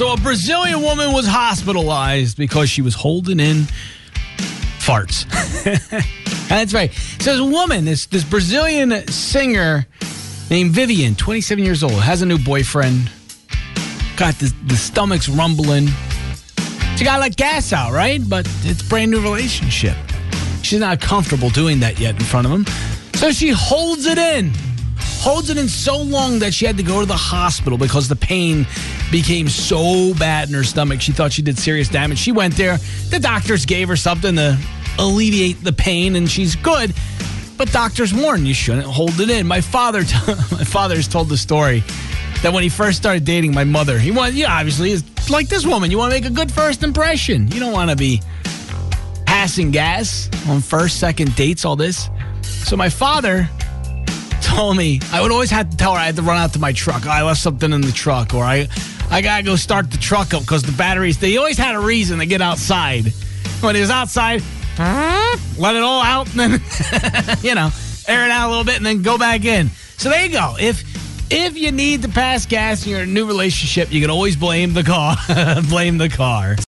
So, a Brazilian woman was hospitalized because she was holding in farts. That's right. So, this woman, this, this Brazilian singer named Vivian, 27 years old, has a new boyfriend. Got the, the stomach's rumbling. She got like gas out, right? But it's brand new relationship. She's not comfortable doing that yet in front of him. So she holds it in. Holds it in so long that she had to go to the hospital because the pain became so bad in her stomach. She thought she did serious damage. She went there. The doctors gave her something to alleviate the pain, and she's good. But doctors warn you shouldn't hold it in. My father, t- my father's told the story that when he first started dating my mother, he wanted, yeah, obviously, is like this woman. You want to make a good first impression. You don't want to be passing gas on first, second dates, all this. So my father told me I would always have to tell her I had to run out to my truck. I left something in the truck, or I, I gotta go start the truck up because the batteries. They always had a reason to get outside. When he was outside, let it all out, and then you know, air it out a little bit, and then go back in. So there you go. If if you need to pass gas in your new relationship, you can always blame the car. blame the car.